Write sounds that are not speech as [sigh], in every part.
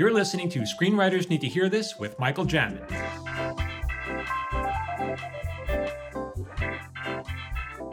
You're listening to Screenwriters Need to Hear This with Michael Jamin.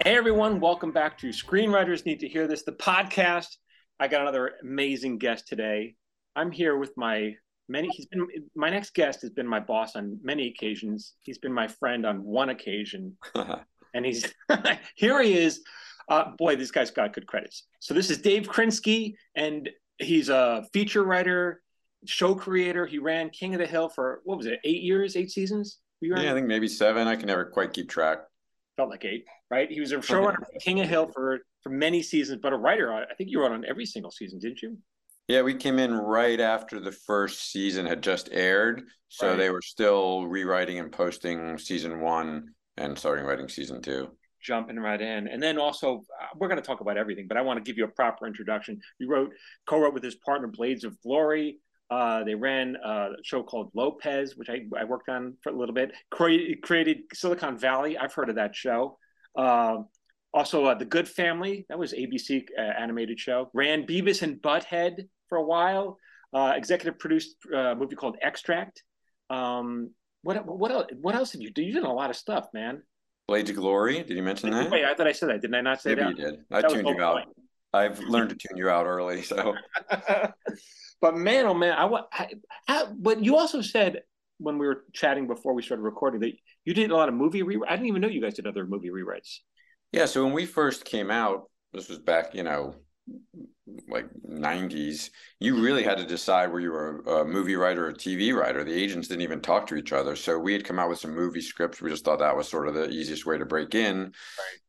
Hey everyone, welcome back to Screenwriters Need to Hear This, the podcast. I got another amazing guest today. I'm here with my many he's been my next guest has been my boss on many occasions. He's been my friend on one occasion. [laughs] and he's [laughs] here he is. Uh, boy, this guy's got good credits. So this is Dave Krinsky, and he's a feature writer, show creator. He ran King of the Hill for what was it, eight years, eight seasons? Yeah, I think maybe seven. I can never quite keep track. Felt like eight, right? He was a showrunner for King of the Hill for for many seasons, but a writer. I think you wrote on every single season, didn't you? Yeah, we came in right after the first season had just aired, so right. they were still rewriting and posting season one and starting writing season two jumping right in. And then also, uh, we're going to talk about everything, but I want to give you a proper introduction. You wrote, co-wrote with his partner, Blades of Glory. Uh, they ran a show called Lopez, which I, I worked on for a little bit. Created, created Silicon Valley. I've heard of that show. Uh, also, uh, The Good Family. That was ABC uh, animated show. Ran Beavis and Butthead for a while. Uh, executive produced a movie called Extract. Um, what what else? What else did you do? You did a lot of stuff, man. Blades of Glory. Did you mention that? Wait, I thought I said that. Didn't I not say Maybe that? you did. I that tuned you out. Point. I've learned to tune you out early, so. [laughs] but man, oh man, I, I, I, but you also said when we were chatting before we started recording that you did a lot of movie rewrites. I didn't even know you guys did other movie rewrites. Yeah, so when we first came out, this was back, you know, like 90s you really had to decide where you were a movie writer or a tv writer the agents didn't even talk to each other so we had come out with some movie scripts we just thought that was sort of the easiest way to break in right.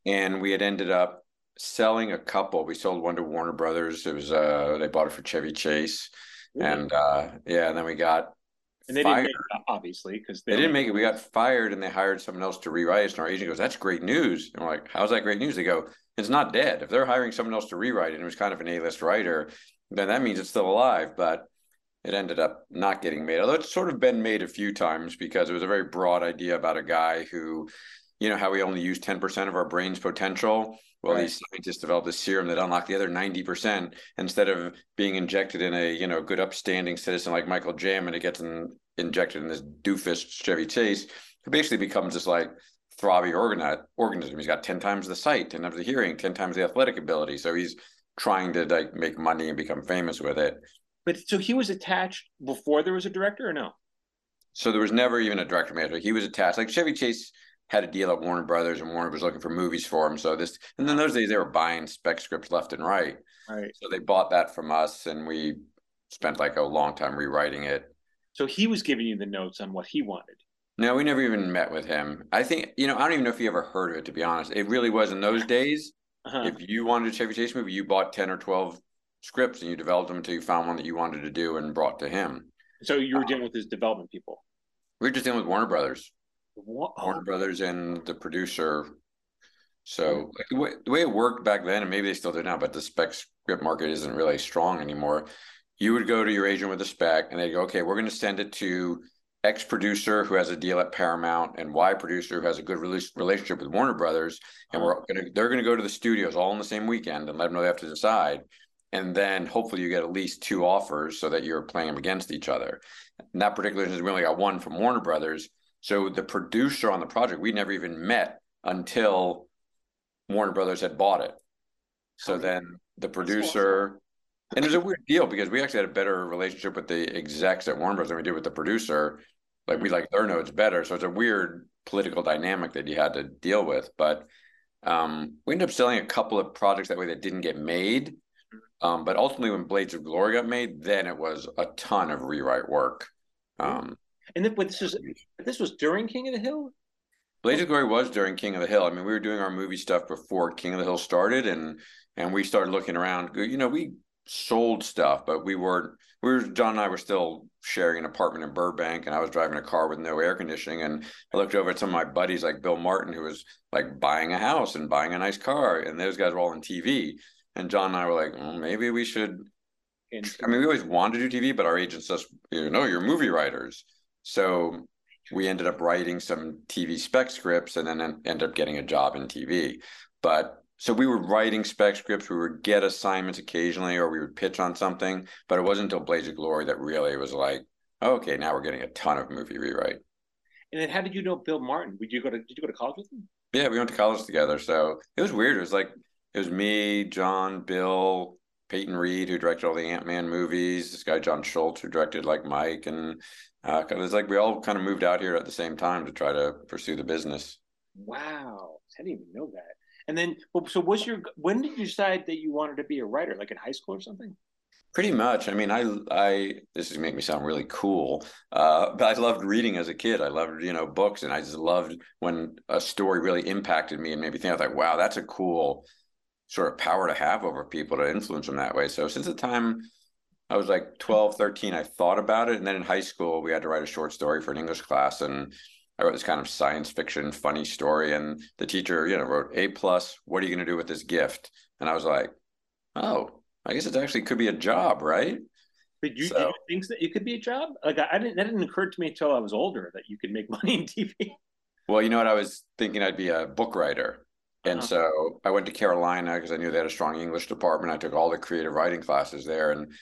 and we had ended up selling a couple we sold one to warner brothers it was uh they bought it for chevy chase and uh yeah and then we got and they fired. didn't make it, obviously, because they, they didn't make it. We got fired, and they hired someone else to rewrite it. And our agent goes, "That's great news." And we're like, "How's that great news?" They go, "It's not dead. If they're hiring someone else to rewrite it, and it was kind of an A-list writer, then that means it's still alive." But it ended up not getting made. Although it's sort of been made a few times because it was a very broad idea about a guy who, you know, how we only use ten percent of our brain's potential. Well, right. these scientists developed a serum that unlocked the other 90%. Instead of being injected in a, you know, good upstanding citizen like Michael Jamin and it gets in, injected in this doofus Chevy Chase, who basically becomes this like throbbing organism. He's got 10 times the sight, 10 times the hearing, 10 times the athletic ability. So he's trying to like make money and become famous with it. But so he was attached before there was a director or no? So there was never even a director manager. He was attached. Like Chevy Chase had a deal at Warner Brothers, and Warner was looking for movies for him. So this, and then those days they were buying spec scripts left and right. Right. So they bought that from us, and we spent like a long time rewriting it. So he was giving you the notes on what he wanted. No, we never even met with him. I think you know. I don't even know if he ever heard of it. To be honest, it really was in those [laughs] days. Uh-huh. If you wanted a Chevy Chase movie, you bought ten or twelve scripts and you developed them until you found one that you wanted to do and brought to him. So you were dealing with his development people. We were just dealing with Warner Brothers. What? Oh. Warner Brothers and the producer. So like, the, way, the way it worked back then, and maybe they still do now, but the spec script market isn't really strong anymore. You would go to your agent with a spec, and they go, "Okay, we're going to send it to X producer who has a deal at Paramount and Y producer who has a good relationship with Warner Brothers, and we're uh-huh. going to they're going to go to the studios all in the same weekend and let them know they have to decide." And then hopefully you get at least two offers so that you're playing them against each other. In that particular instance, we only got one from Warner Brothers so the producer on the project, we never even met until Warner Brothers had bought it. So then the producer, and it was a weird deal because we actually had a better relationship with the execs at Warner Brothers than we did with the producer. Like we like their notes better. So it's a weird political dynamic that you had to deal with. But um, we ended up selling a couple of projects that way that didn't get made. Um, but ultimately, when Blades of Glory got made, then it was a ton of rewrite work. Um, and this was this was during King of the Hill. Blades of Glory was during King of the Hill. I mean, we were doing our movie stuff before King of the Hill started, and and we started looking around. You know, we sold stuff, but we weren't. We were John and I were still sharing an apartment in Burbank, and I was driving a car with no air conditioning. And I looked over at some of my buddies, like Bill Martin, who was like buying a house and buying a nice car, and those guys were all on TV. And John and I were like, well, maybe we should. I mean, we always wanted to do TV, but our agents just, you know, you're movie writers. So we ended up writing some TV spec scripts and then ended up getting a job in TV. But so we were writing spec scripts, we would get assignments occasionally, or we would pitch on something, but it wasn't until Blades of Glory that really was like, oh, okay, now we're getting a ton of movie rewrite. And then how did you know Bill Martin? Did you go to did you go to college with him? Yeah, we went to college together. So it was weird. It was like it was me, John, Bill, Peyton Reed, who directed all the Ant Man movies. This guy John Schultz, who directed like Mike, and uh, it was like we all kind of moved out here at the same time to try to pursue the business. Wow, I didn't even know that. And then, so was your when did you decide that you wanted to be a writer? Like in high school or something? Pretty much. I mean, I I this is make me sound really cool, uh, but I loved reading as a kid. I loved you know books, and I just loved when a story really impacted me and made me think. I was like, wow, that's a cool sort of power to have over people to influence them that way. So since the time I was like 12, 13, I thought about it, and then in high school we had to write a short story for an English class, and I wrote this kind of science fiction funny story, and the teacher, you know, wrote A plus. What are you going to do with this gift? And I was like, oh I guess it actually could be a job, right? But you, so, think that it could be a job? Like I, I, didn't. That didn't occur to me until I was older that you could make [laughs] money in TV. Well, you know what? I was thinking I'd be a book writer, and uh-huh. so I went to Carolina because I knew they had a strong English department. I took all the creative writing classes there, and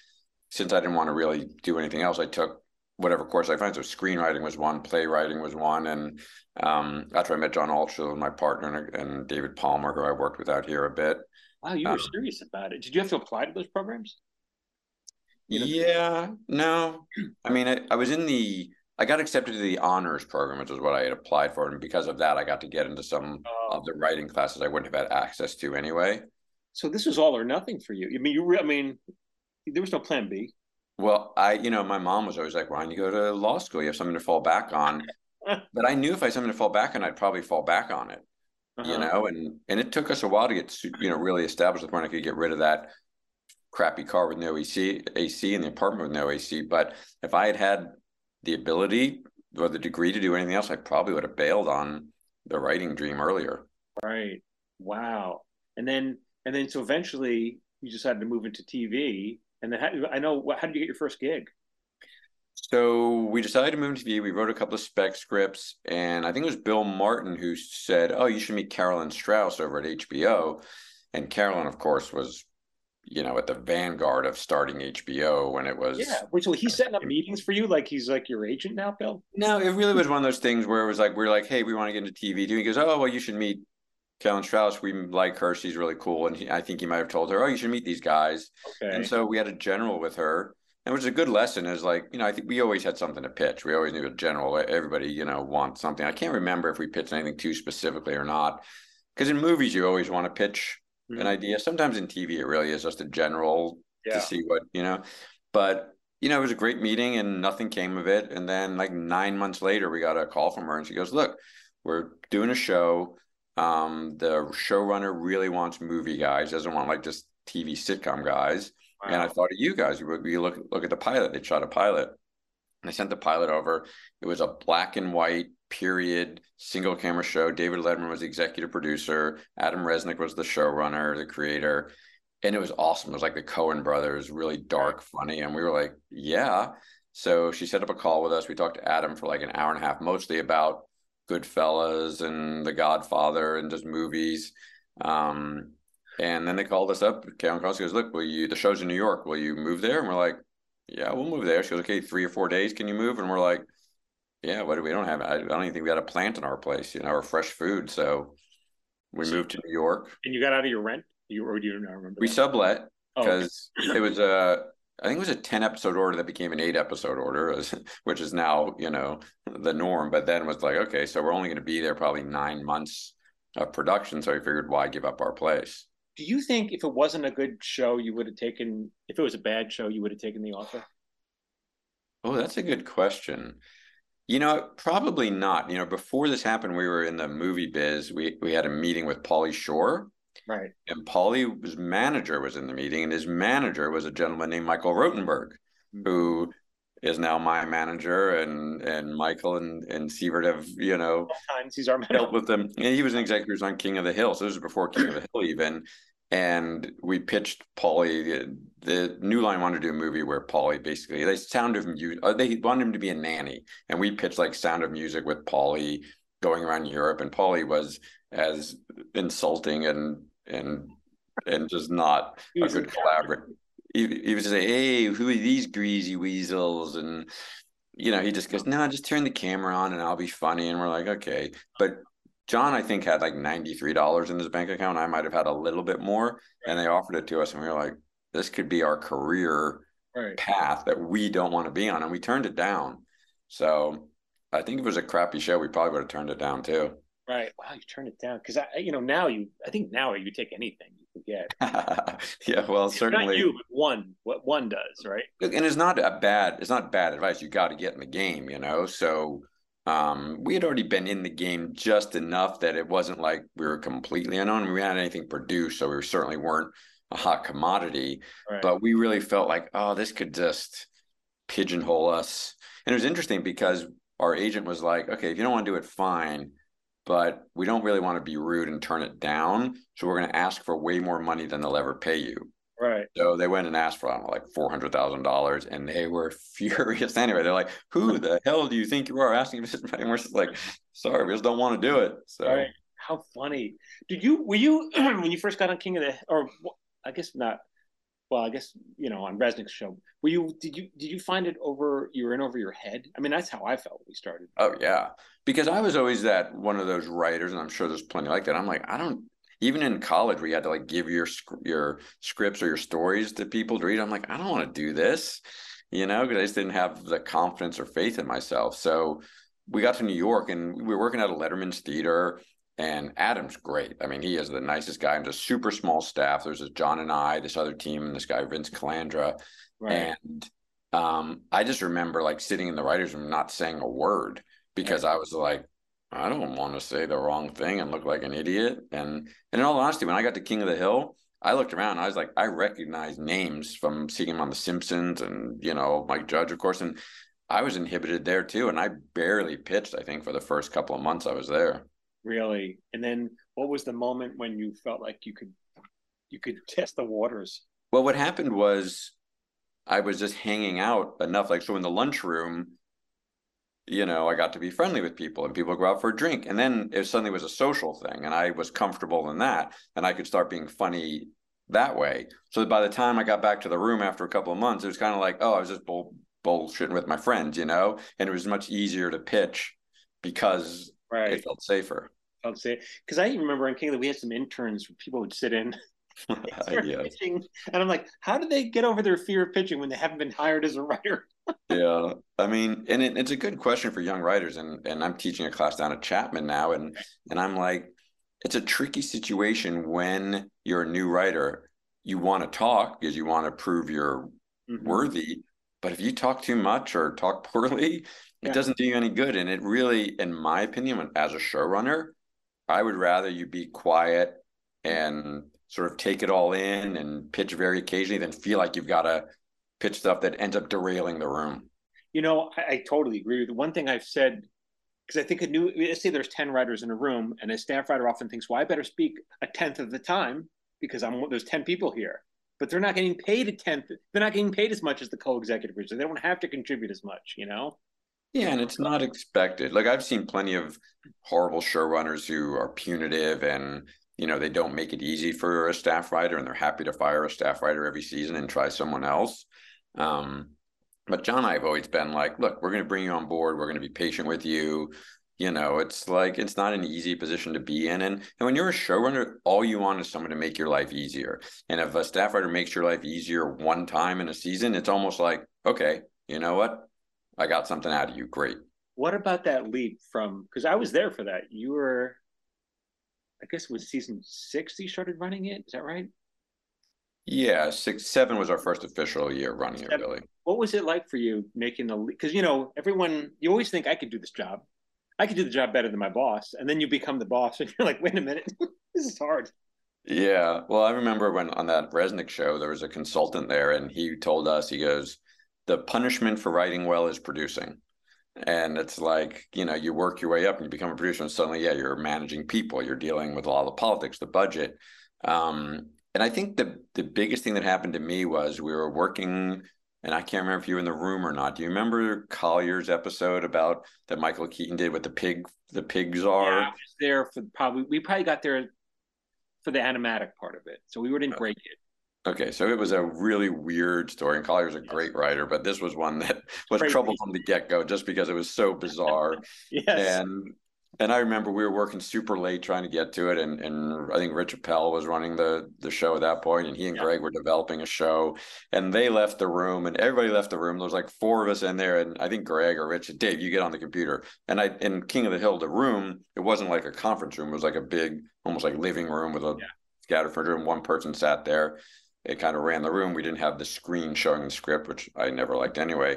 since I didn't want to really do anything else, I took whatever course I found. So screenwriting was one, playwriting was one, and um, after I met John Altschuler, my partner, and David Palmer, who I worked with out here a bit. Wow, you were um, serious about it. Did you have to apply to those programs? You know? Yeah, no. I mean, I, I was in the, I got accepted to the honors program, which is what I had applied for. And because of that, I got to get into some oh. of the writing classes I wouldn't have had access to anyway. So this was all or nothing for you. I mean, you, re- I mean, there was no plan B. Well, I, you know, my mom was always like, why don't you go to law school? You have something to fall back on. [laughs] but I knew if I had something to fall back on, I'd probably fall back on it uh-huh. you know, and and it took us a while to get you know really established the point I could get rid of that crappy car with no AC, AC in the apartment with no AC. But if I had had the ability or the degree to do anything else, I probably would have bailed on the writing dream earlier. Right. Wow. And then and then so eventually you decided to move into TV. And then how, I know how did you get your first gig? So we decided to move to TV. We wrote a couple of spec scripts, and I think it was Bill Martin who said, "Oh, you should meet Carolyn Strauss over at HBO." And Carolyn, of course, was you know at the vanguard of starting HBO when it was. Yeah, which so he's setting up meetings for you, like he's like your agent now, Bill. No, it really was one of those things where it was like we're like, "Hey, we want to get into TV." He goes, "Oh, well, you should meet Carolyn Strauss, we like her. She's really cool. And he, I think he might have told her, oh, you should meet these guys. Okay. And so we had a general with her and it was a good lesson is like you know i think we always had something to pitch we always knew a general everybody you know wants something i can't remember if we pitched anything too specifically or not because in movies you always want to pitch mm-hmm. an idea sometimes in tv it really is just a general yeah. to see what you know but you know it was a great meeting and nothing came of it and then like nine months later we got a call from her and she goes look we're doing a show um the showrunner really wants movie guys doesn't want like just tv sitcom guys Wow. And I thought of you guys. You, you look look at the pilot. They shot a pilot. And I sent the pilot over. It was a black and white period single camera show. David Letterman was the executive producer. Adam Resnick was the showrunner, the creator. And it was awesome. It was like the Coen brothers, really dark, funny. And we were like, yeah. So she set up a call with us. We talked to Adam for like an hour and a half, mostly about Goodfellas and The Godfather and just movies. Um, and then they called us up. Karen calls, goes, "Look, will you? The show's in New York. Will you move there?" And we're like, "Yeah, we'll move there." She goes, "Okay, three or four days. Can you move?" And we're like, "Yeah, what do we don't have? I don't even think we got a plant in our place, you know, or fresh food." So we so, moved to New York. And you got out of your rent? You or do you not remember? We that? sublet because oh, okay. it was a. I think it was a 10 episode order that became an eight episode order, which is now, you know, the norm. But then was like, okay, so we're only going to be there probably nine months of production. So we figured, why give up our place? do you think if it wasn't a good show, you would have taken? If it was a bad show, you would have taken The Offer? Oh, that's a good question. You know, probably not. You know, before this happened, we were in the movie biz. We we had a meeting with Pauly Shore. Right. And Pauly's manager was in the meeting, and his manager was a gentleman named Michael Rotenberg, mm-hmm. who is now my manager, and and Michael and and Sievert have you know times he's our helped with them. And he was an executive on King of the Hill, so this was before King of the Hill even and we pitched Pauly. The New Line wanted to do a movie where Pauly basically they Sound of Music. Uh, they wanted him to be a nanny, and we pitched like Sound of Music with Pauly going around Europe, and Pauly was as insulting and and and just not a good collaborator. He, he was just like, hey, who are these greasy weasels? And you know, he just goes, no, just turn the camera on and I'll be funny. And we're like, okay. But John, I think, had like $93 in his bank account. I might have had a little bit more. And they offered it to us. And we were like, this could be our career right. path that we don't want to be on. And we turned it down. So I think if it was a crappy show, we probably would have turned it down too. Right. Wow, you turned it down because I, you know, now you, I think now you take anything you can get. [laughs] yeah, well, it's certainly not you, but one, what one does, right? And it's not a bad, it's not bad advice. You got to get in the game, you know. So um, we had already been in the game just enough that it wasn't like we were completely unknown. We had anything produced, so we certainly weren't a hot commodity. Right. But we really felt like, oh, this could just pigeonhole us. And it was interesting because our agent was like, okay, if you don't want to do it, fine. But we don't really want to be rude and turn it down. So we're going to ask for way more money than they'll ever pay you. Right. So they went and asked for know, like four hundred thousand dollars, and they were [laughs] furious. Anyway, they're like, "Who [laughs] the hell do you think you are asking for this?" And we're just like, "Sorry, we just don't want to do it." So, right. how funny! Did you were you [clears throat] when you first got on King of the or I guess not. Well, I guess you know on Resnick's show. Were you did you did you find it over you were in over your head? I mean, that's how I felt when we started. Oh yeah, because I was always that one of those writers, and I'm sure there's plenty like that. I'm like, I don't even in college where you had to like give your your scripts or your stories to people to read i'm like i don't want to do this you know because i just didn't have the confidence or faith in myself. So we got to new york and we were working at a letterman's theater and adam's great. I mean he is the nicest guy and just super small staff. There's this john and i this other team and this guy vince calandra. Right. and um, i just remember like sitting in the writers room not saying a word because i was like I don't want to say the wrong thing and look like an idiot. And, and in all honesty, when I got to King of the Hill, I looked around. I was like, I recognize names from seeing him on The Simpsons and you know Mike Judge, of course. And I was inhibited there too, and I barely pitched. I think for the first couple of months I was there. Really, and then what was the moment when you felt like you could you could test the waters? Well, what happened was I was just hanging out enough. Like so, in the lunchroom, you know, I got to be friendly with people and people go out for a drink. And then it suddenly was a social thing and I was comfortable in that and I could start being funny that way. So by the time I got back to the room after a couple of months, it was kind of like, oh, I was just bull- bullshitting with my friends, you know? And it was much easier to pitch because right. it felt safer. I'd say because I remember in King we had some interns where people would sit in [laughs] [laughs] yeah. pitching, and I'm like, how did they get over their fear of pitching when they haven't been hired as a writer? [laughs] yeah, I mean, and it, it's a good question for young writers, and and I'm teaching a class down at Chapman now, and and I'm like, it's a tricky situation when you're a new writer. You want to talk because you want to prove you're mm-hmm. worthy, but if you talk too much or talk [laughs] poorly, yeah. it doesn't do you any good. And it really, in my opinion, as a showrunner, I would rather you be quiet and sort of take it all in and pitch very occasionally than feel like you've got to pitch stuff that ends up derailing the room. You know, I, I totally agree with one thing I've said because I think a new let's say there's 10 writers in a room and a staff writer often thinks, well, I better speak a tenth of the time because I'm there's 10 people here. But they're not getting paid a tenth. They're not getting paid as much as the co-executive producer. They don't have to contribute as much, you know? Yeah, and it's not expected. Like I've seen plenty of horrible showrunners who are punitive and you know they don't make it easy for a staff writer and they're happy to fire a staff writer every season and try someone else. Um, but john and i have always been like look we're going to bring you on board. We're going to be patient with you. You know it's like it's not an easy position to be in. And, and when you're a showrunner all you want is someone to make your life easier. And if a staff writer makes your life easier one time in a season it's almost like okay you know what? I got something out of you. Great. What about that leap from because i was there for that. You were I guess it was season six he started running it. Is that right? Yeah, six, seven was our first official year running seven. it. Really, what was it like for you making the? Because you know, everyone, you always think I could do this job. I could do the job better than my boss, and then you become the boss, [laughs] and you're like, wait a minute, [laughs] this is hard. Yeah, well, I remember when on that Resnick show, there was a consultant there, and he told us, he goes, "The punishment for writing well is producing." And it's like you know you work your way up and you become a producer and suddenly yeah you're managing people. You're dealing with a lot of the politics the budget. Um, and i think the the biggest thing that happened to me was we were working and i can't remember if you were in the room or not. Do you remember collier's episode about that michael keaton did with the pig the pigs are yeah, I was there for probably we probably got there for the animatic part of it, so we wouldn't break it. Okay, so it was a really weird story, and Collier's a Yes. great writer, but this was one that [laughs] was Crazy. trouble from the get go, just because it was so bizarre. [laughs] Yes. and and I remember we were working super late trying to get to it, and and I think Rich Appel was running the the show at that point, and he and Yeah. Greg were developing a show, and they left the room, and everybody left the room. There was like four of us in there, and I think Greg or Rich, Dave, you get on the computer, and I in King of the Hill, the room, it wasn't like a conference room, it was like a big, almost like living room with a Yeah. scattered furniture, and one person sat there. It kind of ran the room. We didn't have the screen showing the script, which I never liked anyway.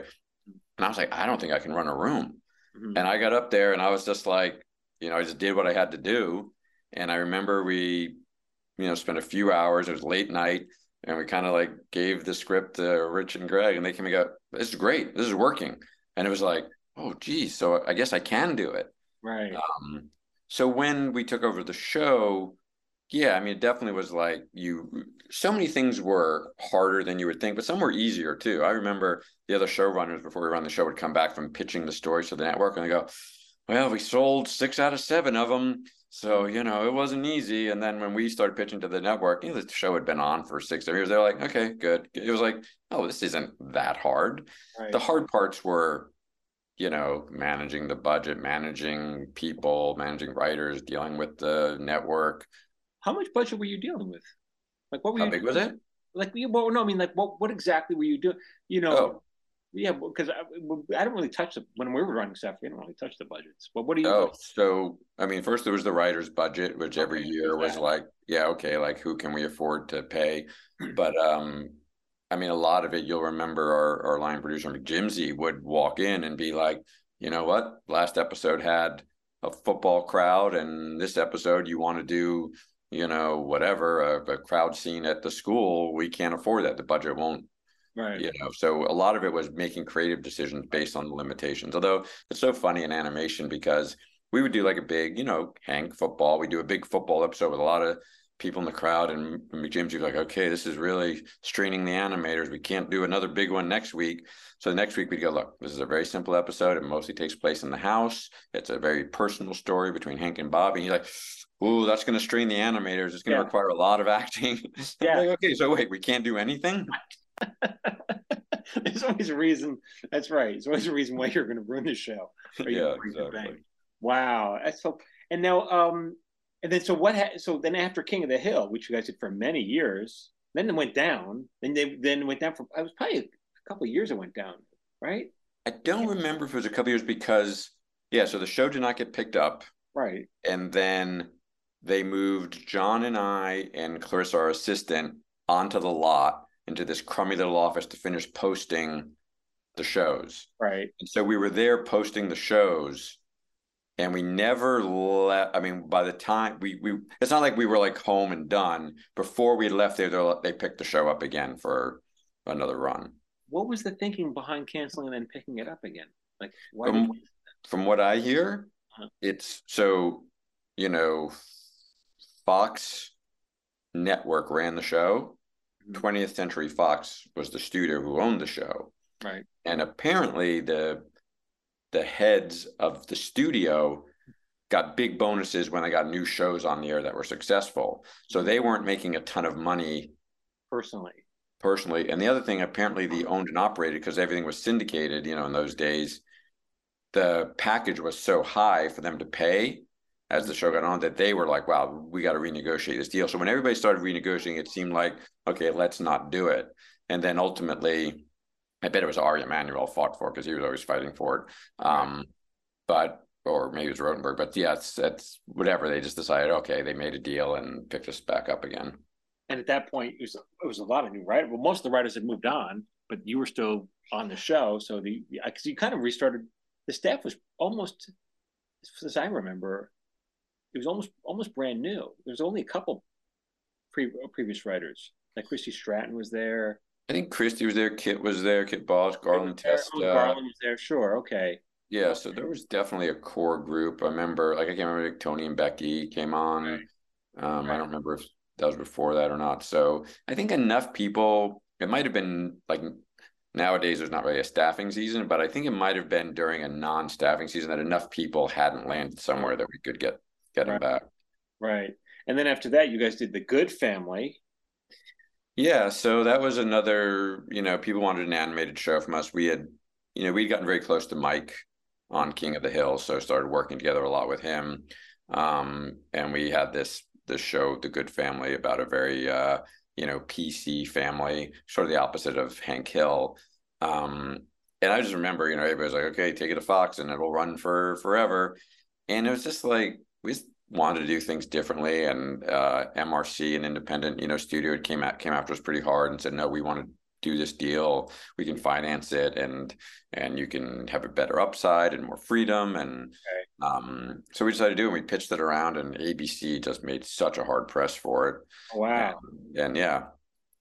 And I was like, I don't think I can run a room. Mhm. And I got up there and I was just like, you know, I just did what I had to do. And I remember we, you know, spent a few hours, it was late night, and we kind of like gave the script to Rich and Greg, and they came and go, This is great. This is working. And it was like, oh geez, so I guess I can do it. right. Um, so when we took over the show, yeah, I mean, it definitely was like you. So many things were harder than you would think, but some were easier too. I remember the other showrunners before we run the show would come back from pitching the stories to the network, and they go, "Well, we sold six out of seven of them, so you know it wasn't easy." And then when we started pitching to the network, you know, the show had been on for six years. They're like, "Okay, good." It was like, "Oh, this isn't that hard." right. The hard parts were you know, managing the budget, managing people, managing writers, dealing with the network. How much budget were you dealing with? Like, what were How you? big was it? Like, you- well, no, I mean, like, what, what exactly were you doing? You know, Oh, yeah, because I, I don't really touch the when we were running stuff. We didn't really touch the budgets. But what do you? oh, so I mean, first there was the writer's budget, which every Okay, year was like, yeah, okay, like who can we afford to pay? [clears throat] But um, I mean, a lot of it you'll remember our, our line producer Jimsy would walk in and be like, you know what, last episode had a football crowd, and this episode you want to do, you know, whatever, a, a crowd scene at the school, we can't afford that. The budget won't right. you know. So a lot of it was making creative decisions based on the limitations. Although it's so funny in animation because we would do like a big you know hank football. We do a big football episode with a lot of people in the crowd and be like okay this is really straining the animators. We can't do another big one next week. So next week we'd go look this is a very simple episode. It mostly takes place in the house. It's a very personal story between hank and bobby. And he's like Ooh, that's going to strain the animators. It's going to Yeah. require a lot of acting. [laughs] Yeah. like, okay, so wait, we can't do anything. [laughs] There's always a reason. That's right. There's always a reason why you're going to ruin the show. [laughs] yeah, gonna break the exactly. Wow, that's so. And now, um, and then so what? Ha- so then after King of the Hill, which you guys did for many years, then it went down. Then they then went down for. I was probably a couple of years. It went down, right? I don't remember if it was a couple years because yeah, so the show did not get picked up, Right. and then they moved John and I and Clarissa, our assistant, onto the lot into this crummy little office to finish posting the shows. Right. And so we were there posting the shows, and we never left. I mean, by the time we we, it's not like we were like home and done. Before we left there, they they picked the show up again for another run. What was the thinking behind canceling and then picking it up again? Like, why? You- from what I hear, Uh-huh. it's so you know, Fox Network ran the show. Mhm. 20th Century Fox was the studio who owned the show, right. and apparently the the heads of the studio got big bonuses when they got new shows on the air that were successful. So they weren't making a ton of money Personally. personally. And the other thing, apparently, the owned and operated because everything was syndicated. You know, in those days, the package was so high for them to pay as the show got on that they were like, "Wow, we got to renegotiate this deal." So when everybody started renegotiating, it seemed like, "Okay, let's not do it." And then ultimately, I bet it was Ari Emanuel fought for because he was always fighting for it. Um, but or maybe it was Rotenberg, but yeah, it's, it's whatever. They just decided, okay, they made a deal and picked us back up again. And at that point, it was it was a lot of new writers. Well, most of the writers had moved on, but you were still on the show. So the because you kind of restarted. The staff was almost, as I remember, it was almost almost brand new. There's only a couple pre, previous writers. Like Christy Stratton was there. I think Christy was there, Kit was there, Kit Boss, Garland Oh, Testa. Garland was there. Sure. Okay. Yeah, so there was definitely a core group. I remember, like, I can't remember if Tony and Becky came on. Right. Um, Right. I don't remember if that was before that or not. So I think enough people, it might have been like nowadays there's not really a staffing season, but I think it might have been during a non-staffing season that enough people hadn't landed somewhere that we could get Right. back. Right. And then after that, you guys did The Good Family. Yeah, so that was another, you know, people wanted an animated show from us. We had, you know, we'd gotten very close to Mike on King of the Hill, so started working together a lot with him. Um, and we had this this show, The Good Family, about a very uh, you know, PC family, sort of the opposite of Hank Hill. Um, and I just remember, you know, everybody's like, okay, take it to Fox and it'll run for forever. And it was just like, we just wanted to do things differently. And uh, MRC, an independent, you know, studio came at came after us pretty hard and said, no, we want to do this deal. We can finance it and and you can have a better upside and more freedom. And okay. um, so we decided to do it. And we pitched it around and ABC just made such a hard press for it. Wow. And, and yeah,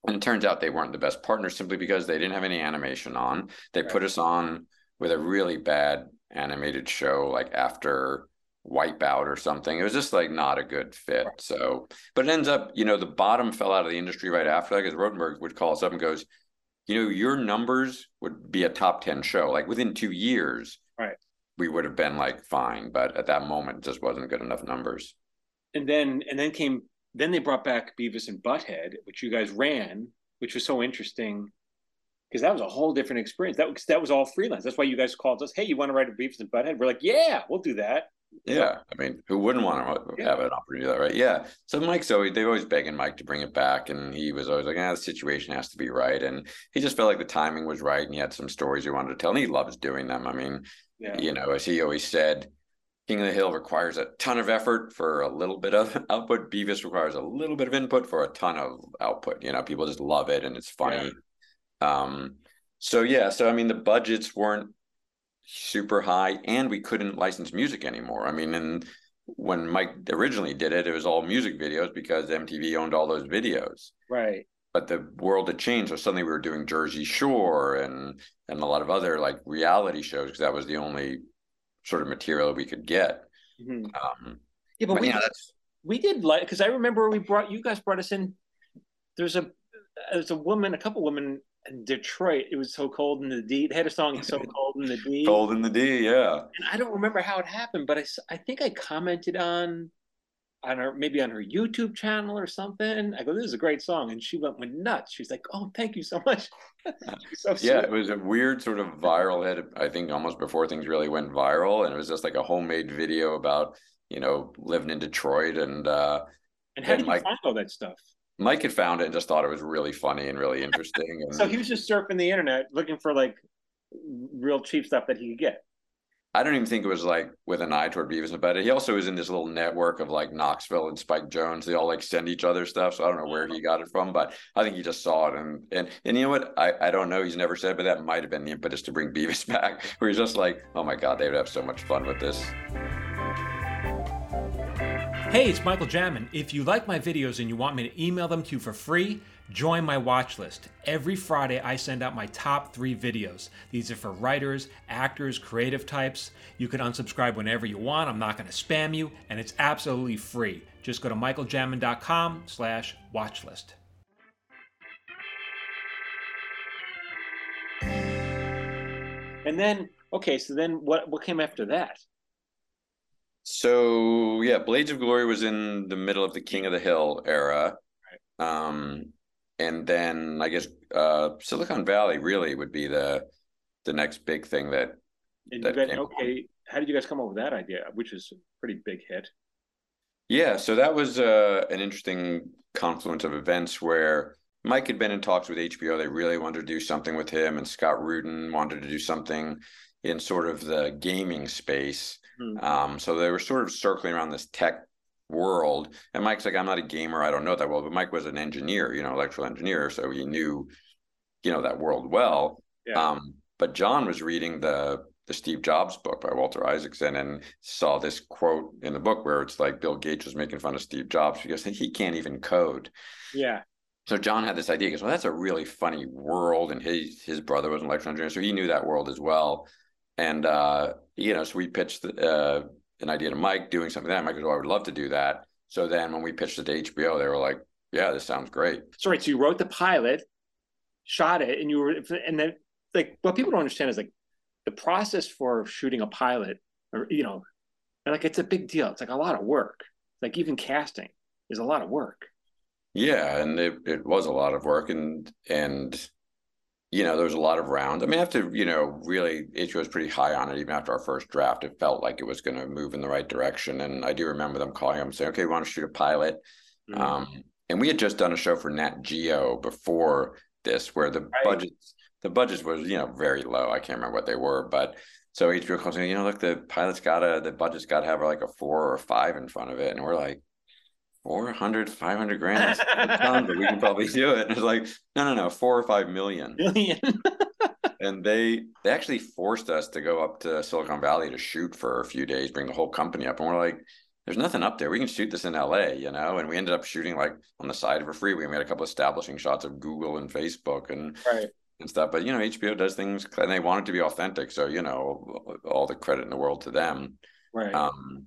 and it turns out they weren't the best partners simply because they didn't have any animation on. They right. put us on with a really bad animated show like after Wipeout or something. It was just like not a good fit. Right. So, but it ends up, you know, the bottom fell out of the industry right after that because Rotenberg would call us up and goes, you know, your numbers would be a top 10 show. Like within two years, right. we would have been like fine. But at that moment, it just wasn't good enough numbers. And then, and then came then they brought back Beavis and Butthead, which you guys ran, which was so interesting because that was a whole different experience. That was that was all freelance. That's why you guys called us. Hey, you want to write a Beavis and Butthead? We're like, yeah, we'll do that. Yeah, I mean, who wouldn't want to have an opportunity that, right? Yeah. So Mike's always they always begging Mike to bring it back, and he was always like, "Ah, the situation has to be right," and he just felt like the timing was right, and he had some stories he wanted to tell, and he loves doing them. I mean, yeah. you know, as he always said, King of the Hill requires a ton of effort for a little bit of [laughs] output. Beavis requires a little bit of input for a ton of output. You know, people just love it and it's funny. Yeah. Um, so yeah, so I mean the budgets weren't super high and we couldn't license music anymore. I mean, and when Mike originally did it, it was all music videos because MTV owned all those videos. Right. But the world had changed. So suddenly we were doing Jersey Shore and and a lot of other like reality shows because that was the only sort of material we could get. Mm-hmm. Um, yeah, but, but we, yeah, we did like because I remember we brought you guys brought us in. There's a there's a woman, a couple women Detroit. It was so cold in the D. They had a song "So [laughs] Cold in the D." Cold in the D, yeah. And I don't remember how it happened, but I I think I commented on on her maybe on her YouTube channel or something. I go, "This is a great song," and she went went nuts. She's like, "Oh, thank you so much." [laughs] so yeah, it was a weird sort of viral hit. I think almost before things really went viral, and it was just like a homemade video about you know living in Detroit and. uh And how and did you Mike, find all that stuff? Mike had found it and just thought it was really funny and really interesting. [laughs] And, so he was just surfing the internet looking for like real cheap stuff that he could get. I don't even think it was like with an eye toward Beavis and Butthead. He also was in this little network of like Knoxville and Spike Jonze. They all like send each other stuff. So I don't know where he got it from, but I think he just saw it. And and and you know what? I, I don't know. He's never said, but that might have been the impetus to bring Beavis [laughs] back, where he's just like, oh my God, they would have so much fun with this. Hey, it's Michael Jamin. If you like my videos and you want me to email them to you for free, Join my watch list. Every Friday, I send out my top three videos. These are for writers, actors, creative types. You can unsubscribe whenever you want. I'm not going to spam you, and it's absolutely free. Just go to michaeljamin.com slash watchlist. And then, okay, so then what, what came after that? So, yeah, Blades of Glory was in the middle of the King of the Hill era. Um, and then I guess uh, Silicon Valley really would be the the next big thing that. And that guys, okay, how did you guys come up with that idea, which is a pretty big hit? Yeah, so that was uh, an interesting confluence of events where Mike had been in talks with HBO. They really wanted to do something with him, and Scott Rudin wanted to do something in sort of the gaming space. Mm-hmm. Um, so they were sort of circling around this tech world. And Mike's like, I'm not a gamer, I don't know that well, but Mike was an engineer, you know, electrical engineer, so he knew, you know, that world well. Yeah. Um, but John was reading the the Steve Jobs book by Walter Isaacson and saw this quote in the book where it's like Bill Gates was making fun of Steve Jobs because he can't even code. Yeah. So John had this idea. because well, that's a really funny world, and his his brother was an electrical engineer, so he knew that world as well. And uh, you know, so we pitched uh, an idea to Mike doing something like that. Mike goes, "Oh, I would love to do that." So then when we pitched it to HBO, they were like, "Yeah, this sounds great." Sorry, so you wrote the pilot, shot it, and you were, and then like what people don't understand is like the process for shooting a pilot, or you know, like it's a big deal. It's like a lot of work, like even casting. is a lot of work. Yeah, and it, it was a lot of work, and and you know there was a lot of rounds. I mean, I have to you know really HBO was pretty high on it even after our first draft. It felt like it was going to move in the right direction, and I do remember them calling them saying, "Okay, we want to shoot a pilot." Mm-hmm. Um, and we had just done a show for Nat Geo before this, where the right. budgets the budgets was you know very low. I can't remember what they were, but so HBO calls me, you know, look, the pilot's gotta the budget's gotta have like a four or five in front of it, and we're like. 400 500 grand [laughs] but we can probably do it and it's like no no no four or five million million [laughs] and they they actually forced us to go up to silicon valley to shoot for a few days bring the whole company up and we're like there's nothing up there. We can shoot this in LA, you know, and we ended up shooting like on the side of a freeway. We had a couple establishing shots of Google and Facebook and right. and stuff. But you know, HBO does things and they want it to be authentic. So, you know, all the credit in the world to them. Right. Um,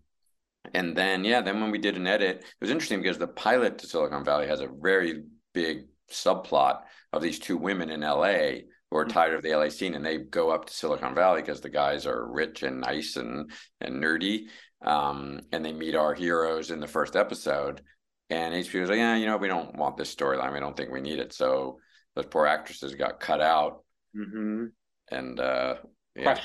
and then yeah, then when we did an edit, it was interesting because the pilot to Silicon Valley has a very big subplot of these two women in LA who are mm-hmm. tired of the LA scene and they go up to Silicon Valley because the guys are rich and nice and and nerdy um, and they meet our heroes in the first episode. And HBO was like, yeah, you know, we don't want this storyline. We don't think we need it. So those poor actresses got cut out. Mm-hmm. And uh, yeah,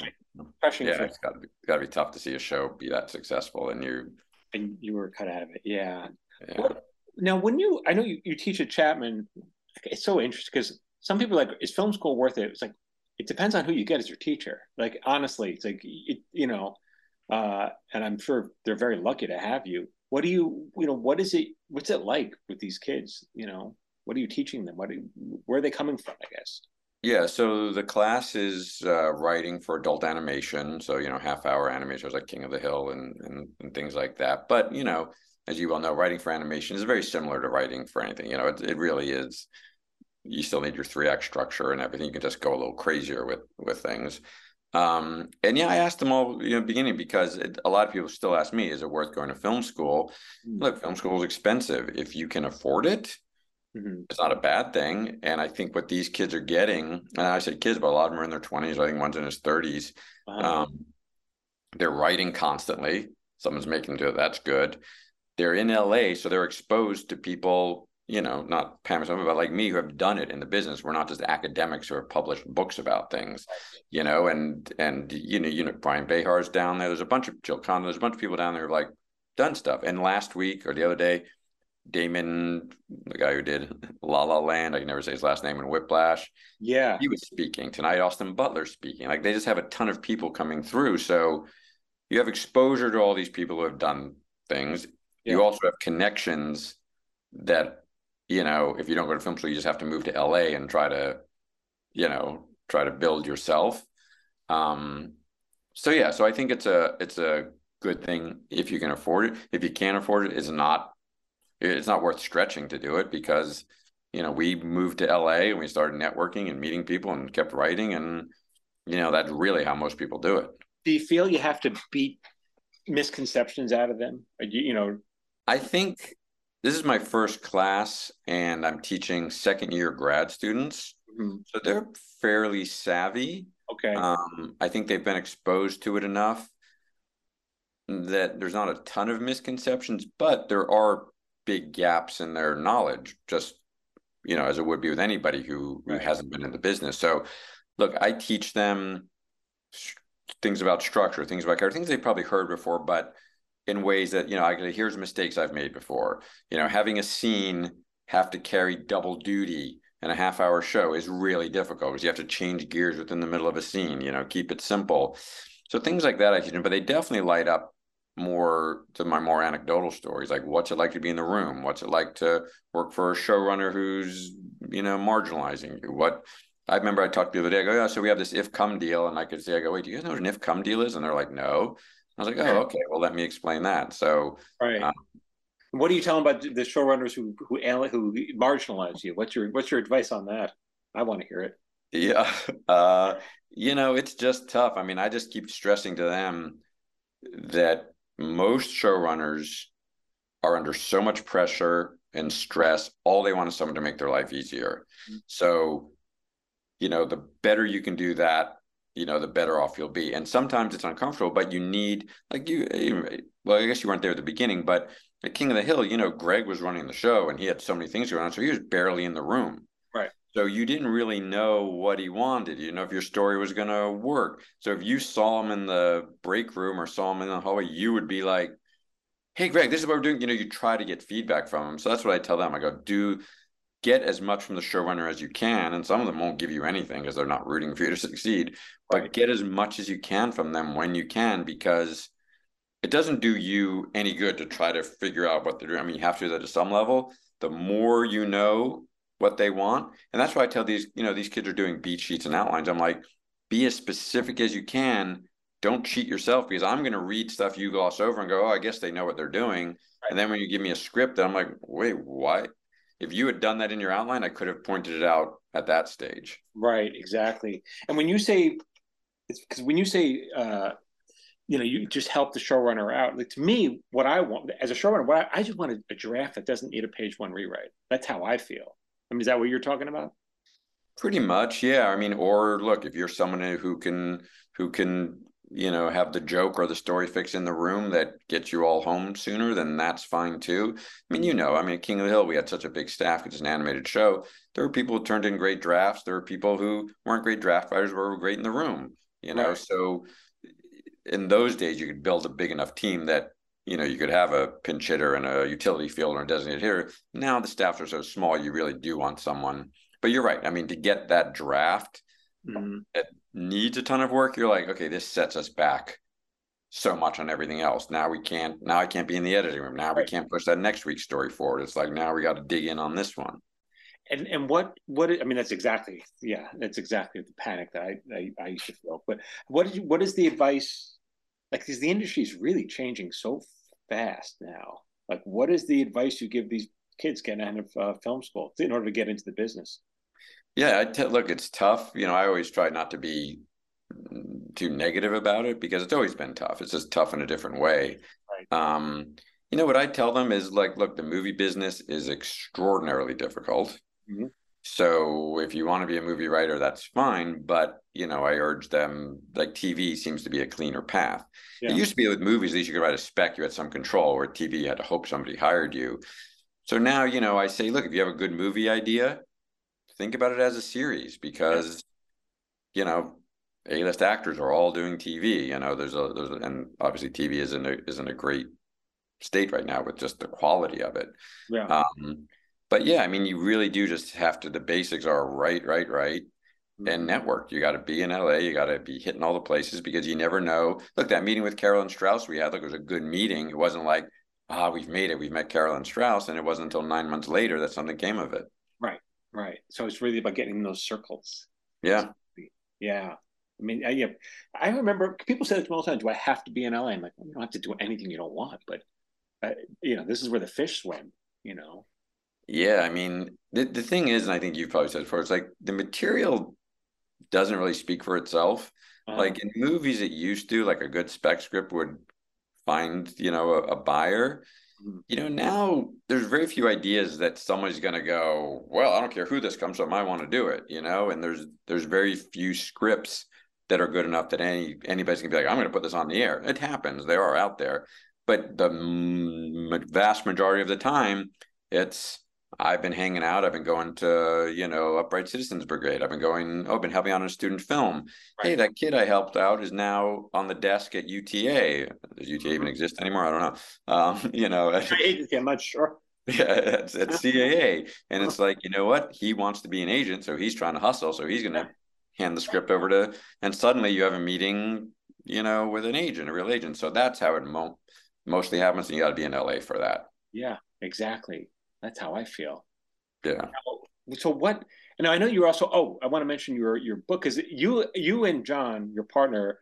Crushing. yeah, it's got to be got to be tough to see a show be that successful, and you and you were cut out of it. Yeah. yeah. now, when you, I know you, you teach at Chapman. It's so interesting because some people like, is film school worth it? It's like it depends on who you get as your teacher. Like honestly, it's like it, you know, uh, and I'm sure they're very lucky to have you. What do you, you know, what is it? What's it like with these kids? You know, what are you teaching them? What, are, where are they coming from? I guess. Yeah, so the class is uh, writing for adult animation. So you know, half hour animation like King of the Hill and, and and things like that. But you know, as you well know, writing for animation is very similar to writing for anything. You know, it, it really is. You still need your three act structure and everything. You can just go a little crazier with with things. Um, and yeah, I asked them all you know beginning because it, a lot of people still ask me, is it worth going to film school? Mm-hmm. Look, film school is expensive. If you can afford it, mm-hmm. it's not a bad thing. And I think what these kids are getting, and I say kids, but a lot of them are in their twenties. I think one's in his 30s. Wow. Um, they're writing constantly. Someone's making it. That's good. They're in LA, so they're exposed to people you know, not Pam or something, but like me who have done it in the business. We're not just academics who have published books about things, you know, and and you know, you know, Brian Behar's down there. There's a bunch of Jill Conn, there's a bunch of people down there like done stuff. And last week or the other day, Damien, the guy who did La La Land, I can never say his last name in Whiplash. Yeah. He was speaking tonight, Austin Butler speaking. Like they just have a ton of people coming through. So you have exposure to all these people who have done things. Yeah. You also have connections that you know, if you don't go to film school, you just have to move to LA and try to, you know, try to build yourself. Um, so yeah, so I think it's a it's a good thing if you can afford it. If you can't afford it, it's not it's not worth stretching to do it because you know we moved to LA and we started networking and meeting people and kept writing and you know that's really how most people do it. Do you feel you have to beat misconceptions out of them? You, you know, I think this is my first class and I'm teaching second year grad students. Mm-hmm. So they're fairly savvy. Okay. Um, I think they've been exposed to it enough that there's not a ton of misconceptions, but there are big gaps in their knowledge, just you know, as it would be with anybody who, right. who hasn't been in the business. So look, I teach them things about structure, things about character, things they've probably heard before, but in ways that you know I here's mistakes I've made before. You know, having a scene have to carry double duty in a half hour show is really difficult because you have to change gears within the middle of a scene. You know, keep it simple. So things like that I teach them, but they definitely light up more to my more anecdotal stories like what's it like to be in the room what's it like to work for a showrunner who's you know marginalizing you what I remember I talked to the other day. I go, yeah, so we have this if come deal, and I could say, I go, wait, do you guys know what an if come deal is? And they're like, no. I was like, oh, okay. Well, let me explain that. So, right. Um, what do you tell them about the showrunners who who who marginalize you? What's your what's your advice on that? I want to hear it. Yeah, [laughs] uh, you know, it's just tough. I mean, I just keep stressing to them that most showrunners are under so much pressure and stress. All they want is someone to make their life easier. Mm-hmm. So, you know, the better you can do that, you know, the better off you'll be. And sometimes it's uncomfortable, but you need like you. Well, I guess you weren't there at the beginning, but at King of the Hill, you know, Greg was running the show, and he had so many things going on, so he was barely in the room. So you didn't really know what he wanted. You know if your story was going to work. So if you saw him in the break room or saw him in the hallway, you would be like, "Hey, Greg, this is what we're doing." You know, you try to get feedback from him. So that's what I tell them. I go, "Do get as much from the showrunner as you can." And some of them won't give you anything because they're not rooting for you to [laughs] succeed. But right. get as much as you can from them when you can, because it doesn't do you any good to try to figure out what they're doing. I mean, you have to do that to some level. The more you know what they want. And that's why I tell these, you know, these kids are doing beat sheets and outlines. I'm like, be as specific as you can. Don't cheat yourself because I'm going to read stuff you gloss over and go, oh, I guess they know what they're doing. Right. And then when you give me a script, I'm like, wait, what? If you had done that in your outline, I could have pointed it out at that stage. Right, exactly. And when you say, it's because when you say, uh, you know, you just help the showrunner out. Like to me, what I want as a showrunner, what I, I just want a, a draft that doesn't need a page one rewrite. That's how I feel. I mean, is that what you're talking about? Pretty much, yeah. I mean, or look, if you're someone who can who can you know have the joke or the story fix in the room that gets you all home sooner, then that's fine too. I mean, you know, I mean, King of the Hill, we had such a big staff. It's an animated show. There were people who turned in great drafts. There were people who weren't great draft writers, but were great in the room. You know, right. so in those days, you could build a big enough team that you know, you could have a pinch hitter and a utility fielder and a designated hitter. Now the staffs are so small, you really do want someone. But you're right. I mean, to get that draft mm-hmm. that needs a ton of work, you're like, okay, this sets us back so much on everything else. Now we can't. Now I can't be in the editing room. Now right. we can't push that next week's story forward. It's like now we got to dig in on this one. And and what what I mean that's exactly yeah that's exactly the panic that I I, I used to feel. But what did you, what is the advice? Like, because the industry is really changing so fast now. Like, what is the advice you give these kids getting out of uh, film school in order to get into the business? Yeah, I t- look, it's tough. You know, I always try not to be too negative about it because it's always been tough. It's just tough in a different way. Right. Um, you know what I tell them is like, look, the movie business is extraordinarily difficult. Mm-hmm. So if you want to be a movie writer, that's fine. But you know, I urge them like TV seems to be a cleaner path. Yeah. It used to be with movies, at least you could write a spec, you had some control, where TV you had to hope somebody hired you. So now, you know, I say, look, if you have a good movie idea, think about it as a series because, yeah. you know, A-list actors are all doing TV. You know, there's a there's a, and obviously TV isn't a isn't a great state right now with just the quality of it. Yeah. Um, but yeah, I mean, you really do just have to. The basics are right, right, right, and mm-hmm. network. You got to be in LA. You got to be hitting all the places because you never know. Look, that meeting with Carolyn Strauss we had, look, it was a good meeting. It wasn't like, ah, we've made it. We've met Carolyn Strauss, and it wasn't until nine months later that something came of it. Right, right. So it's really about getting in those circles. Yeah, yeah. I mean, I, yeah, I remember people say that to me all the time. Do I have to be in LA? I'm like, well, you don't have to do anything you don't want, but uh, you know, this is where the fish swim. You know, yeah, I mean, the, the thing is, and I think you've probably said before, it's like the material doesn't really speak for itself. Uh-huh. Like in movies, it used to, like a good spec script would find, you know, a, a buyer. Mm-hmm. You know, now there's very few ideas that somebody's going to go, well, I don't care who this comes from, I want to do it, you know, and there's there's very few scripts that are good enough that any anybody's gonna be like, I'm gonna put this on the air. It happens; they are out there, but the m- vast majority of the time, it's I've been hanging out. I've been going to, you know, Upright Citizens Brigade. I've been going, oh, I've been helping out on a student film. Right. Hey, that kid I helped out is now on the desk at UTA. Does UTA mm-hmm. even exist anymore? I don't know. Um, [laughs] you know, [laughs] agency, I'm not sure. Yeah, it's at [laughs] CAA. And it's like, you know what? He wants to be an agent, so he's trying to hustle. So he's gonna hand the script over to and suddenly you have a meeting, you know, with an agent, a real agent. So that's how it mo- mostly happens, and you gotta be in LA for that. Yeah, exactly. That's how I feel. Yeah. So what? And I know you're also. Oh, I want to mention your your book because you you and John, your partner,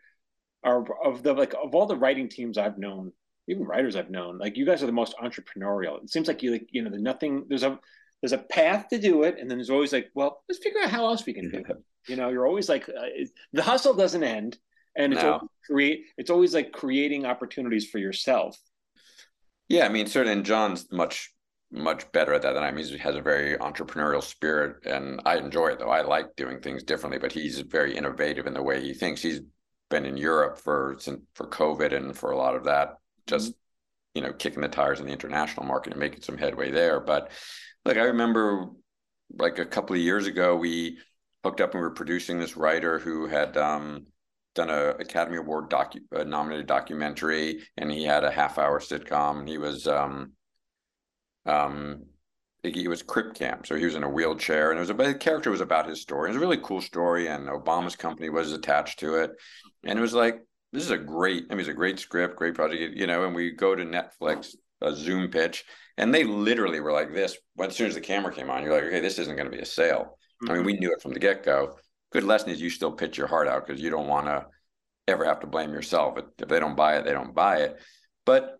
are of the like of all the writing teams I've known, even writers I've known. Like you guys are the most entrepreneurial. It seems like you like you know the nothing. There's a there's a path to do it, and then there's always like, well, let's figure out how else we can do it. [laughs] You know, you're always like, uh, the hustle doesn't end, and it's no. always create. It's always like creating opportunities for yourself. Yeah, I mean, certainly, and John's much much better at that than I am. He has a very entrepreneurial spirit, and I enjoy it though. I like doing things differently, but he's very innovative in the way he thinks. He's been in Europe for for COVID and for a lot of that, just mm-hmm. you know, kicking the tires in the international market and making some headway there. But like I remember, like a couple of years ago, we hooked up and we were producing this writer who had um, done a Academy Award docu nominated documentary, and he had a half hour sitcom, and he was um, um, it was crip camp, so he was in a wheelchair, and it was a the character was about his story. It was a really cool story, and Obama's company was attached to it, and it was like this is a great. I mean, it's a great script, great project, you know. And we go to Netflix, a Zoom pitch, and they literally were like this. As soon as the camera came on, you're like, okay, this isn't going to be a sale. Mm-hmm. I mean, we mm-hmm. knew it from the get go. Good lesson is you still pitch your heart out because you don't want to ever have to blame yourself. If they don't buy it, they don't buy it. But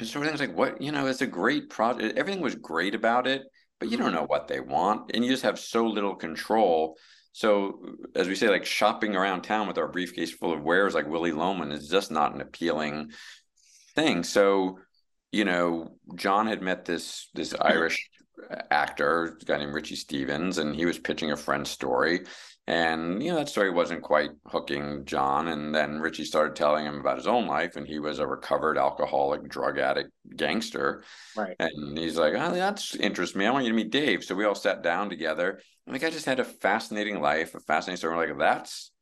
of things like what you know, it's a great project. Everything was great about it, but you don't mm-hmm. know what they want, and you just have so little control. So, as we say, like shopping around town with our briefcase full of wares, like Willy Loman, is just not an appealing thing. So, you know, John had met this this Irish actor, a guy named Richie Stevens, and he was pitching a friend's story. And, you know, that story wasn't quite hooking John. And then Richie started telling him about his own life, and he was a recovered alcoholic, drug addict gangster. Right. And he's like, oh, that's interests me. I want you to meet Dave. So we all sat down together. And the guy just had a fascinating life, a fascinating story. We're like, that's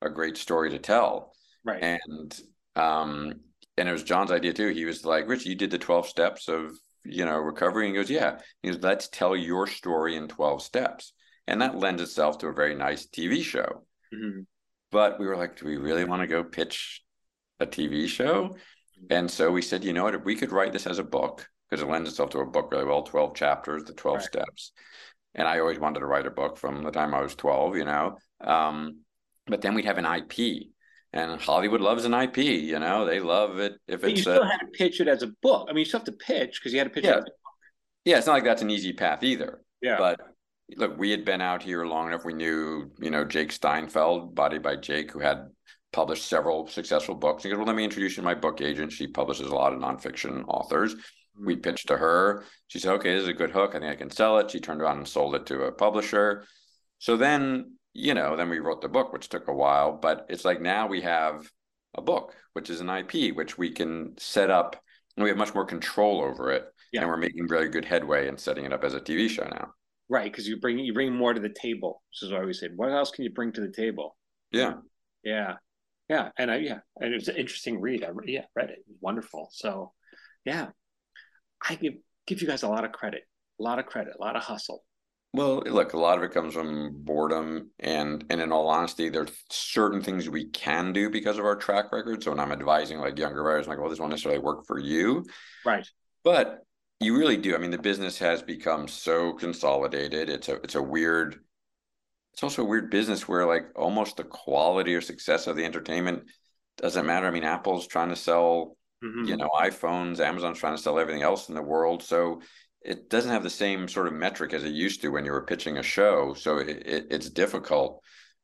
a great story to tell. Right. And, um, and it was John's idea too. He was like, Richie, you did the 12 steps of, you know, recovery. And he goes, yeah. He goes, let's tell your story in 12 steps and that lends itself to a very nice TV show. Mm-hmm. But we were like, do we really want to go pitch a TV show? And so we said, you know what, if we could write this as a book, because it lends itself to a book really well 12 chapters, the 12 right. steps. And I always wanted to write a book from the time I was 12, you know. Um, but then we'd have an IP. And Hollywood loves an IP, you know, they love it if but it's. You still a, had to pitch it as a book. I mean, you still have to pitch because you had to pitch yeah. it. Yeah, it's not like that's an easy path either. Yeah. But look, we had been out here long enough. We knew, you know, Jake Steinfeld, Body by Jake, who had published several successful books. He goes, Well, let me introduce you to my book agent. She publishes a lot of nonfiction authors. We mm-hmm. pitched to her. She said, Okay, this is a good hook. I think I can sell it. She turned around and sold it to a publisher. So then, you know, then we wrote the book, which took a while. But it's like now we have a book, which is an IP, which we can set up and we have much more control over it. Yeah. And we're making very good headway in setting it up as a TV show now. Right, because you bring you bring more to the table. Which is what I always say. What else can you bring to the table? Yeah, yeah, yeah, and I yeah, and it was an interesting read. I yeah read it. it wonderful. So, yeah, I give give you guys a lot of credit, a lot of credit, a lot of hustle. Well, look, a lot of it comes from boredom, and and in all honesty, there's certain things we can do because of our track record. So when I'm advising like younger writers, I'm like, well, this won't necessarily work for you, right? But you really do. I mean, the business has become so consolidated. It's a it's a weird. It's also a weird business where like almost the quality or success of the entertainment doesn't matter. I mean, Apple's trying to sell, mm-hmm. you know, iPhones. Amazon's trying to sell everything else in the world. So it doesn't have the same sort of metric as it used to when you were pitching a show. So it, it, it's difficult.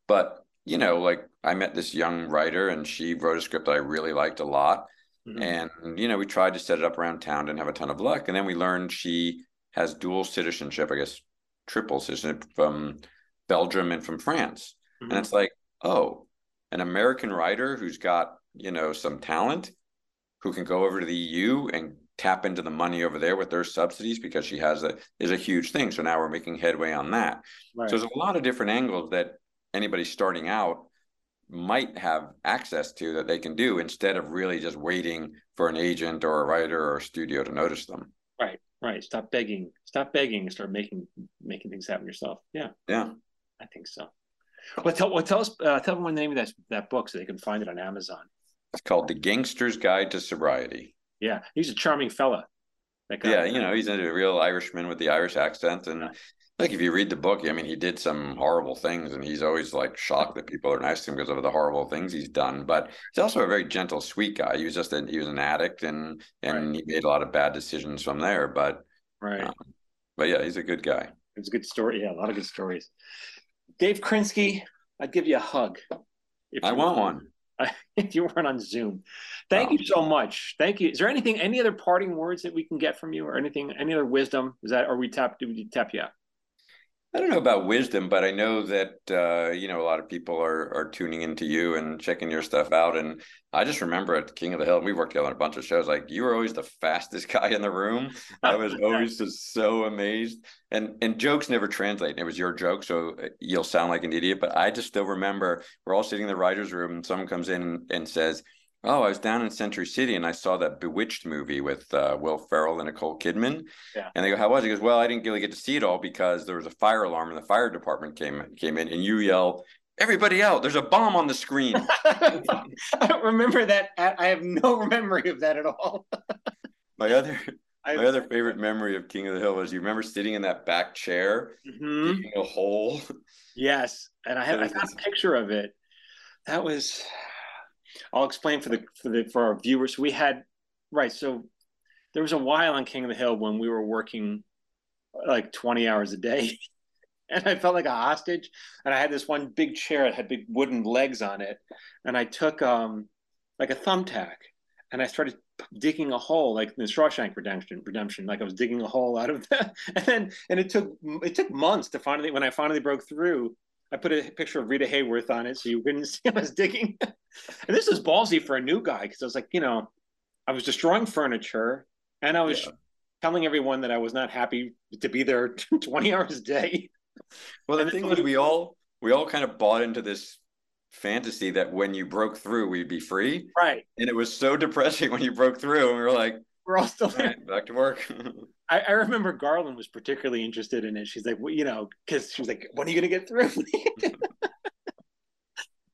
But you know, like I met this young writer and she wrote a script that I really liked a lot Mm-hmm. And, you know, we tried to set it up around town, didn't have a ton of luck. And then we learned she has dual citizenship, I guess, triple citizenship from Belgium and from France. Mm-hmm. And it's like, oh, an American writer who's got, you know, some talent who can go over to the EU and tap into the money over there with their subsidies because she has a is a huge thing. So now we're making headway on that. Right. So there's a lot of different angles that anybody starting out might have access to that they can do instead of really just waiting for an agent or a writer or a studio to notice them. Right, right. Stop begging. Stop begging and start making making things happen yourself. Yeah, yeah. I think so. Well, tell well, tell us uh, tell them the name of that that book so they can find it on Amazon. It's called The Gangster's Guide to Sobriety. Yeah, he's a charming fella. yeah, you know, he's a real Irishman with the Irish accent, and like if you read the book, I mean, he did some horrible things, and he's always like shocked that people are nice to him because of the horrible things he's done. But he's also a very gentle, sweet guy. He was just a, he was an addict, and and right. he made a lot of bad decisions from there. But right, um, but yeah, he's a good guy. It's a good story. Yeah, a lot of good stories. Dave Krinsky, I'd give you a hug. I want one. [laughs] if you weren't on Zoom. Thank you so much. Thank you. Is there anything, any other parting words that we can get from you, or anything, any other wisdom? Is that, are we tap? Did we tap you? I don't know about wisdom, but I know that uh, you know a lot of people are are tuning into you and checking your stuff out. And I just remember at King of the Hill, we worked together on a bunch of shows. Like you were always the fastest [laughs] guy in the room. I was [laughs] always just so amazed. And and jokes never translate. It was your joke, so uh, you'll sound like an idiot. But I just still remember we're all sitting in the writers' room, and someone comes in and says, Oh, I was down in Century City and I saw that Bewitched movie with uh, Will Ferrell and Nicole Kidman. Yeah. And they go, "How was it?" He goes, "Well, I didn't really get to see it all because there was a fire alarm and the fire department came came in, and you yell." Everybody out! There's a bomb on the screen. [laughs] I don't remember that. I have no [laughs] memory of that at all. [laughs] my other, my other favorite memory of King of the Hill was you remember sitting in that back chair, mm-hmm. digging a hole. Yes, and I have I got a picture of it. That was I'll explain for the for the for our viewers. We had right, so there was a while on King of the Hill when we were working like 20 hours a day. [laughs] and I felt like a hostage. And I had this one big chair that had big wooden legs on it. And I took um like a thumbtack and I started digging a hole like in the Shawshank Redemption redemption like I was digging a hole out of that [laughs] and then and it took it took months to finally when I finally broke through I put a picture of Rita Hayworth on it so you couldn't [laughs] see I was digging. and this is ballsy for a new guy because I was like, you know, I was destroying furniture and I was yeah. telling everyone that I was not happy to be there [laughs] 20 hours a day. Well, the thing was, we all we all kind of bought into this fantasy that when you broke through, we'd be free. Right. And it was so depressing [laughs] when you broke through, and we were like, we're all still there. Right, back to work. [laughs] I, I, remember Garland was particularly interested in it. She's like, well, you know, because she was like, when are you going to get through? [laughs]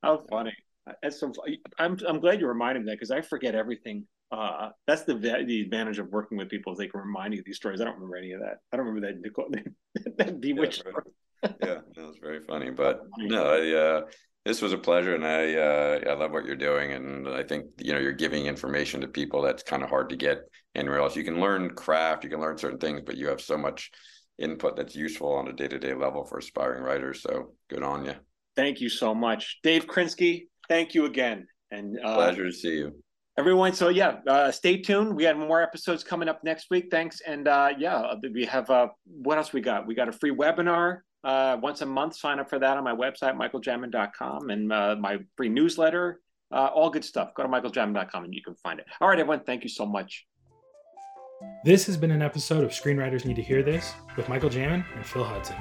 How funny. That's so. I'm I'm glad you reminded me that because I forget everything. Uh, that's the the advantage of working with people is they can remind you of these stories. I don't remember any of that. I don't remember that [laughs] that bewitched. Yeah, yeah, that was very funny. But no, I, uh, this was a pleasure, and I uh, I love what you're doing, and I think you know you're giving information to people that's kind of hard to get anywhere else. You can learn craft, you can learn certain things, but you have so much input that's useful on a day to day level for aspiring writers. So good on you. Thank you so much, Dave Krinsky. Thank you again, and uh, pleasure to see you. Everyone, so yeah, uh, stay tuned. We have more episodes coming up next week. Thanks, and uh, yeah, we have uh, what else we got? We got a free webinar uh, once a month. Sign up for that on my website, michaeljamin.com, and uh, my free newsletter. Uh, all good stuff. Go to michaeljamin.com and you can find it. All right, everyone. Thank you so much. This has been an episode of Screenwriters Need to Hear This with Michael Jamin and Phil Hudson.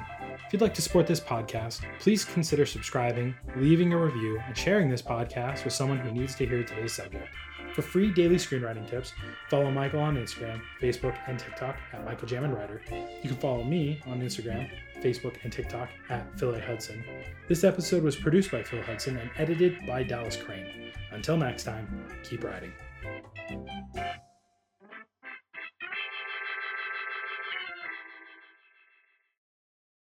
If you'd like to support this podcast, please consider subscribing, leaving a review, and sharing this podcast with someone who needs to hear today's subject. For free daily screenwriting tips, follow Michael on Instagram, Facebook, and TikTok at Michael Jamin Writer. You can follow me on Instagram, Facebook, and TikTok at Phil A. Hudson. This episode was produced by Phil Hudson and edited by Dallas Crane. Until next time, keep writing.